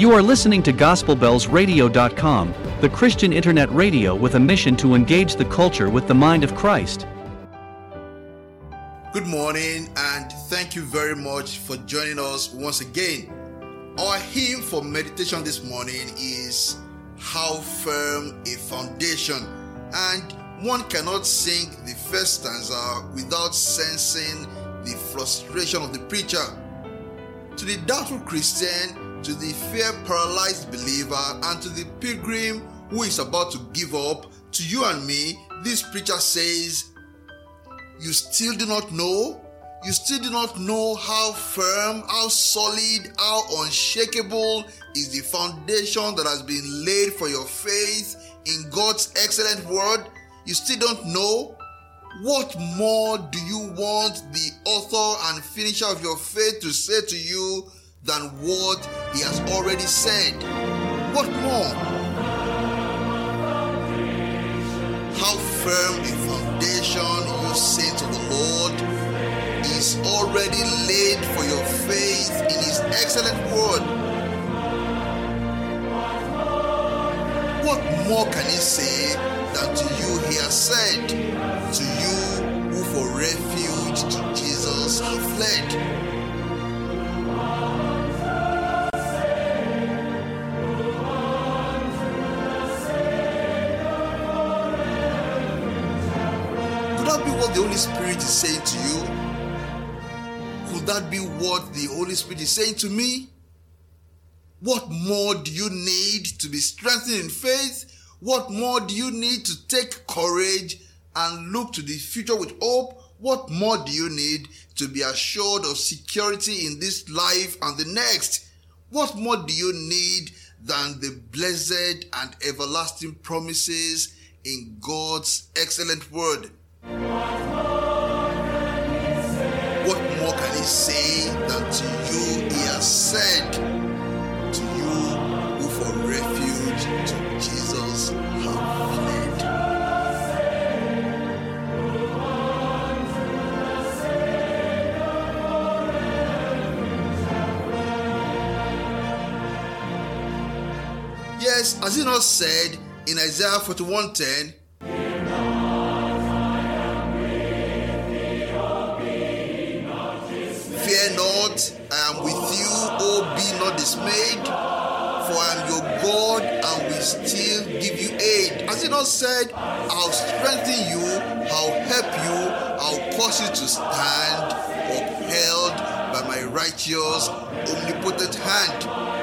You are listening to GospelBellsRadio.com, the Christian internet radio with a mission to engage the culture with the mind of Christ. Good morning, and thank you very much for joining us once again. Our hymn for meditation this morning is How Firm a Foundation, and one cannot sing the first stanza without sensing the frustration of the preacher. To the doubtful Christian, to the fear paralyzed believer, and to the pilgrim who is about to give up, to you and me, this preacher says, You still do not know? You still do not know how firm, how solid, how unshakable is the foundation that has been laid for your faith in God's excellent word? You still don't know? What more do you want the author and finisher of your faith to say to you than what he has already said? What more? How firm a foundation, you saints of the Lord, is already laid for your faith in his excellent word. What more can he say than to you he has said, to you who for refuge to Jesus have fled? That be what the Holy Spirit is saying to you? Could that be what the Holy Spirit is saying to me? What more do you need to be strengthened in faith? What more do you need to take courage and look to the future with hope? What more do you need to be assured of security in this life and the next? What more do you need than the blessed and everlasting promises in God's excellent word? More can he say than to you he has said to you who for refuge to Jesus have fled? Yes, as he not said in Isaiah 41:10, am with you, oh be not dismayed, for I am your God and will still give you aid. Has he not said, I'll strengthen you, I'll help you, I'll cause you to stand, upheld by my righteous, omnipotent hand?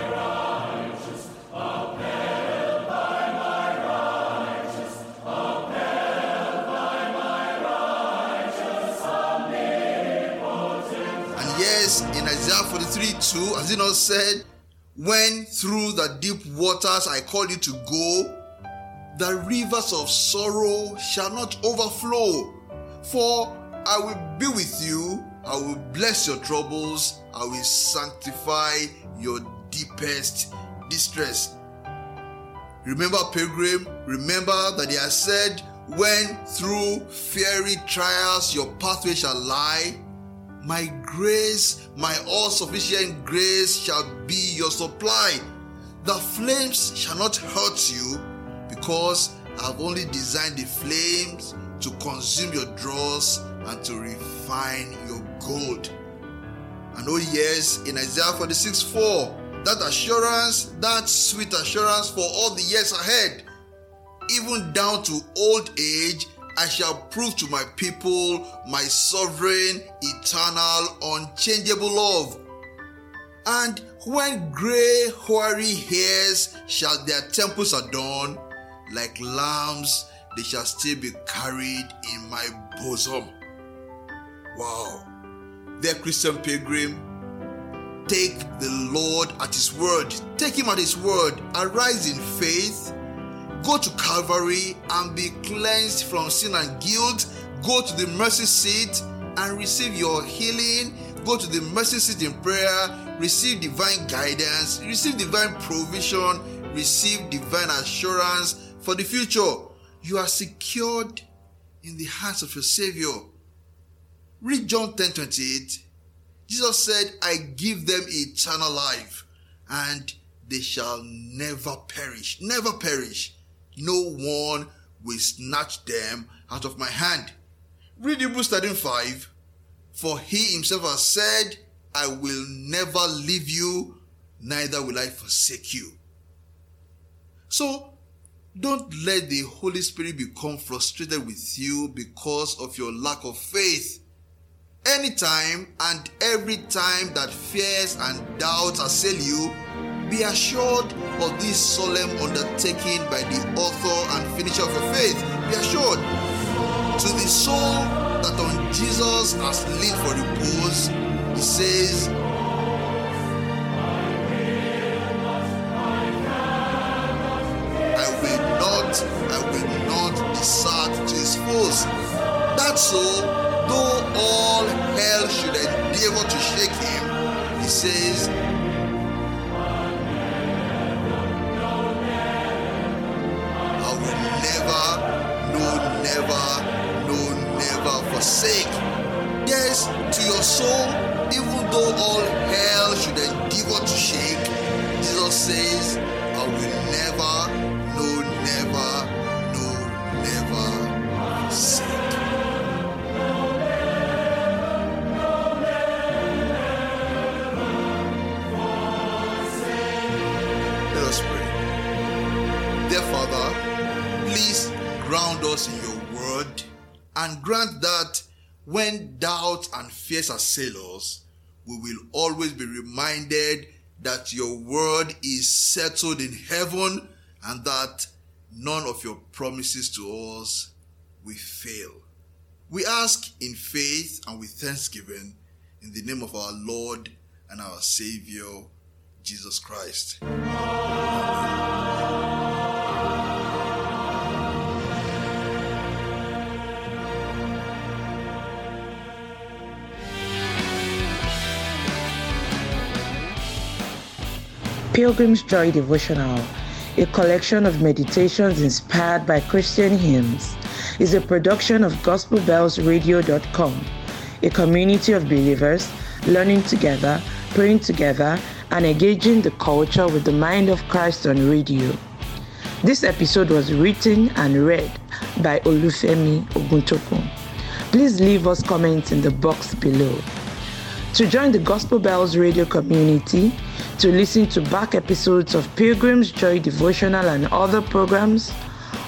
Yes, in Isaiah 43 2, has he not said, When through the deep waters I call you to go, the rivers of sorrow shall not overflow. For I will be with you, I will bless your troubles, I will sanctify your deepest distress. Remember, pilgrim, remember that he has said, When through fiery trials your pathway shall lie, my grace, my all sufficient grace shall be your supply. The flames shall not hurt you because I've only designed the flames to consume your dross and to refine your gold. And oh, yes, in Isaiah 46 4, that assurance, that sweet assurance for all the years ahead, even down to old age, I shall prove to my people my sovereign, eternal, unchangeable love. And when gray, hoary hairs shall their temples adorn, like lambs, they shall still be carried in my bosom. Wow. Dear Christian pilgrim, take the Lord at His word. Take Him at His word. Arise in faith. Go to Calvary and be cleansed from sin and guilt. Go to the mercy seat and receive your healing. Go to the mercy seat in prayer. Receive divine guidance. Receive divine provision. Receive divine assurance for the future. You are secured in the hands of your Savior. Read John 10 28. Jesus said, I give them eternal life, and they shall never perish. Never perish. No one will snatch them out of my hand. Read Hebrews 13 5. For he himself has said, I will never leave you, neither will I forsake you. So, don't let the Holy Spirit become frustrated with you because of your lack of faith. Anytime and every time that fears and doubts assail you, be assured of this solemn undertaking by the author and finisher of your faith. Be assured. To the soul that on Jesus has leaned for repose, he says, I will not, I will not desert to his foes. That's so, though all hell should endeavor to Yes, to your soul, even though all hell should endeavor to shake, Jesus says, I will never, no, never, no, never forsake. Let us pray. Dear Father, please ground us in your word and grant that when doubt and fears assail us, we will always be reminded that your word is settled in heaven and that none of your promises to us will fail. We ask in faith and with thanksgiving in the name of our Lord and our Savior, Jesus Christ. Amen. Pilgrim's Joy Devotional, a collection of meditations inspired by Christian hymns, is a production of GospelBellsRadio.com, a community of believers learning together, praying together, and engaging the culture with the mind of Christ on radio. This episode was written and read by Olufemi Oguntokun. Please leave us comments in the box below. To join the Gospel Bells radio community, to listen to back episodes of Pilgrim's Joy Devotional and other programs,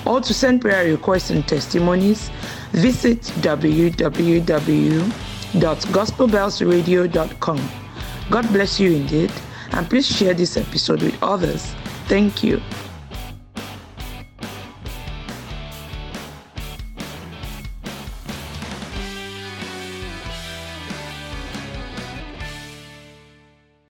or to send prayer requests and testimonies, visit www.gospelbellsradio.com. God bless you indeed, and please share this episode with others. Thank you.